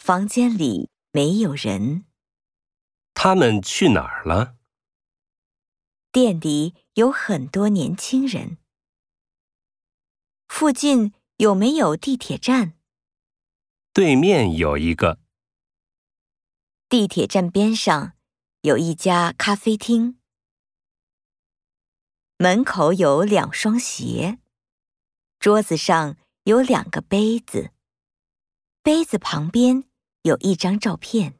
房间里没有人。他们去哪儿了？店里有很多年轻人。附近有没有地铁站？对面有一个。地铁站边上有一家咖啡厅。门口有两双鞋。桌子上有两个杯子。杯子旁边有一张照片。